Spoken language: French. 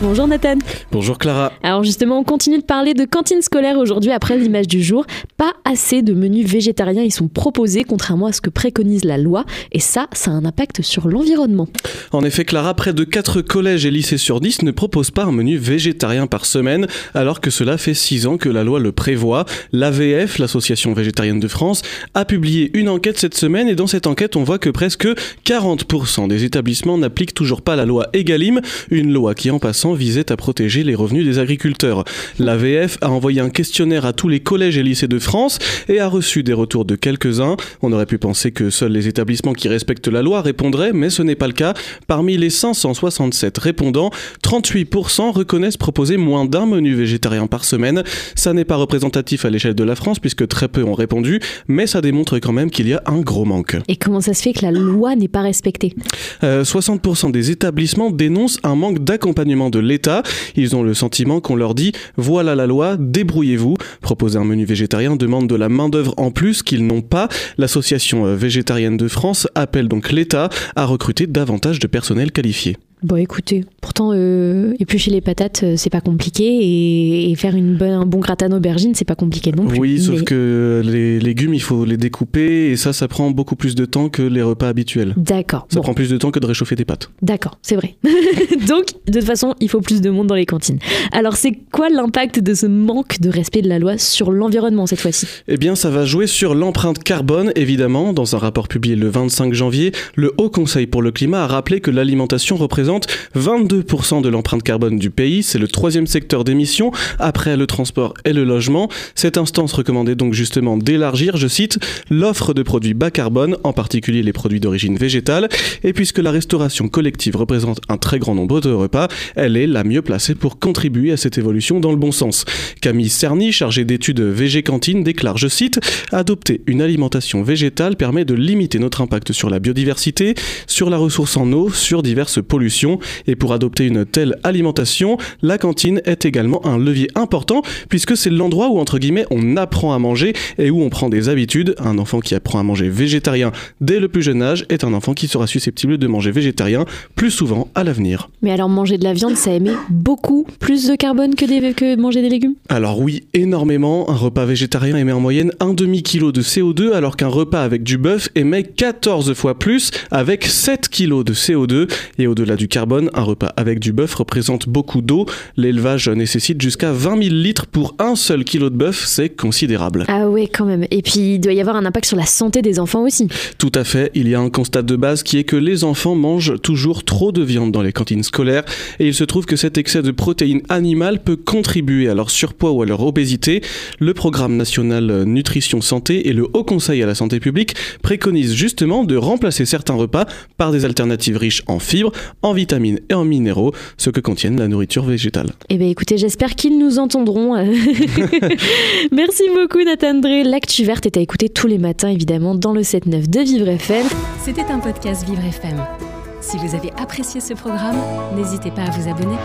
Bonjour Nathan. Bonjour Clara. Alors justement, on continue de parler de cantine scolaire aujourd'hui après l'image du jour. Pas assez de menus végétariens y sont proposés contrairement à ce que préconise la loi et ça, ça a un impact sur l'environnement. En effet Clara, près de 4 collèges et lycées sur 10 ne proposent pas un menu végétarien par semaine alors que cela fait 6 ans que la loi le prévoit. L'AVF, l'Association végétarienne de France, a publié une enquête cette semaine et dans cette enquête on voit que presque 40% des établissements n'appliquent toujours pas la loi Egalim, une loi qui en passant visait à protéger les revenus des agriculteurs. L'AVF a envoyé un questionnaire à tous les collèges et lycées de France et a reçu des retours de quelques-uns. On aurait pu penser que seuls les établissements qui respectent la loi répondraient, mais ce n'est pas le cas. Parmi les 567 répondants, 38% reconnaissent proposer moins d'un menu végétarien par semaine. Ça n'est pas représentatif à l'échelle de la France puisque très peu ont répondu, mais ça démontre quand même qu'il y a un gros manque. Et comment ça se fait que la loi n'est pas respectée? 60% euh, des établissements dénoncent un manque d'accompagnement de l'État. Ils ont le sentiment qu'on leur dit voilà la loi, débrouillez-vous. Proposer un menu végétarien demande de la main-d'œuvre en plus qu'ils n'ont pas. L'association euh, végétarienne de France appelle donc l'État à recruter davantage de personnel qualifié. Bon, écoutez, pourtant, euh, éplucher les patates, euh, c'est pas compliqué, et, faire une bonne, un bon gratin d'aubergine, c'est pas compliqué non plus. Oui, sauf que les légumes, il faut les découper, et ça, ça prend beaucoup plus de temps que les repas habituels. D'accord. Ça prend plus de temps que de réchauffer des pâtes. D'accord, c'est vrai. Donc, de toute façon, il faut plus de monde dans les cantines. Alors, c'est quoi l'impact de ce manque de respect de la loi sur l'environnement cette fois-ci? Eh bien, ça va jouer sur l'empreinte carbone, évidemment. Dans un rapport publié le 25 janvier, le Haut Conseil pour le climat a rappelé que l'alimentation représente 22% de l'empreinte carbone du pays. C'est le troisième secteur d'émissions après le transport et le logement. Cette instance recommandait donc justement d'élargir, je cite, l'offre de produits bas carbone, en particulier les produits d'origine végétale. Et puisque la restauration collective représente un très grand nombre de repas, elle est la mieux placée pour contribuer à cette évolution dans le bon sens. Camille Cerny, chargée d'études VG Cantine, déclare, je cite, Adopter une alimentation végétale permet de limiter notre impact sur la biodiversité, sur la ressource en eau, sur diverses pollutions et pour adopter une telle alimentation, la cantine est également un levier important puisque c'est l'endroit où, entre guillemets, on apprend à manger et où on prend des habitudes. Un enfant qui apprend à manger végétarien dès le plus jeune âge est un enfant qui sera susceptible de manger végétarien plus souvent à l'avenir. Mais alors manger de la viande, ça émet beaucoup plus de carbone que, des, que manger des légumes? Alors oui, énormément. Un repas végétarien émet en moyenne un demi-kilo de CO2 alors qu'un repas avec du bœuf émet 14 fois plus avec 7 kilos de CO2 et au-delà du carbone, un repas avec du bœuf représente beaucoup d'eau. L'élevage nécessite jusqu'à 20 000 litres pour un seul kilo de bœuf, c'est considérable. Ah ouais, quand même. Et puis, il doit y avoir un impact sur la santé des enfants aussi. Tout à fait. Il y a un constat de base qui est que les enfants mangent toujours trop de viande dans les cantines scolaires et il se trouve que cet excès de protéines animales peut contribuer à leur surpoids ou à leur obésité. Le programme national nutrition santé et le Haut Conseil à la santé publique préconisent justement de remplacer certains repas par des alternatives riches en fibres, en vitamines et en minéraux, ce que contiennent la nourriture végétale. Eh bien écoutez, j'espère qu'ils nous entendront. Merci beaucoup Nathan Dré. L'actu verte est à écouter tous les matins évidemment dans le 7-9 de Vivre FM. C'était un podcast Vivre FM. Si vous avez apprécié ce programme, n'hésitez pas à vous abonner.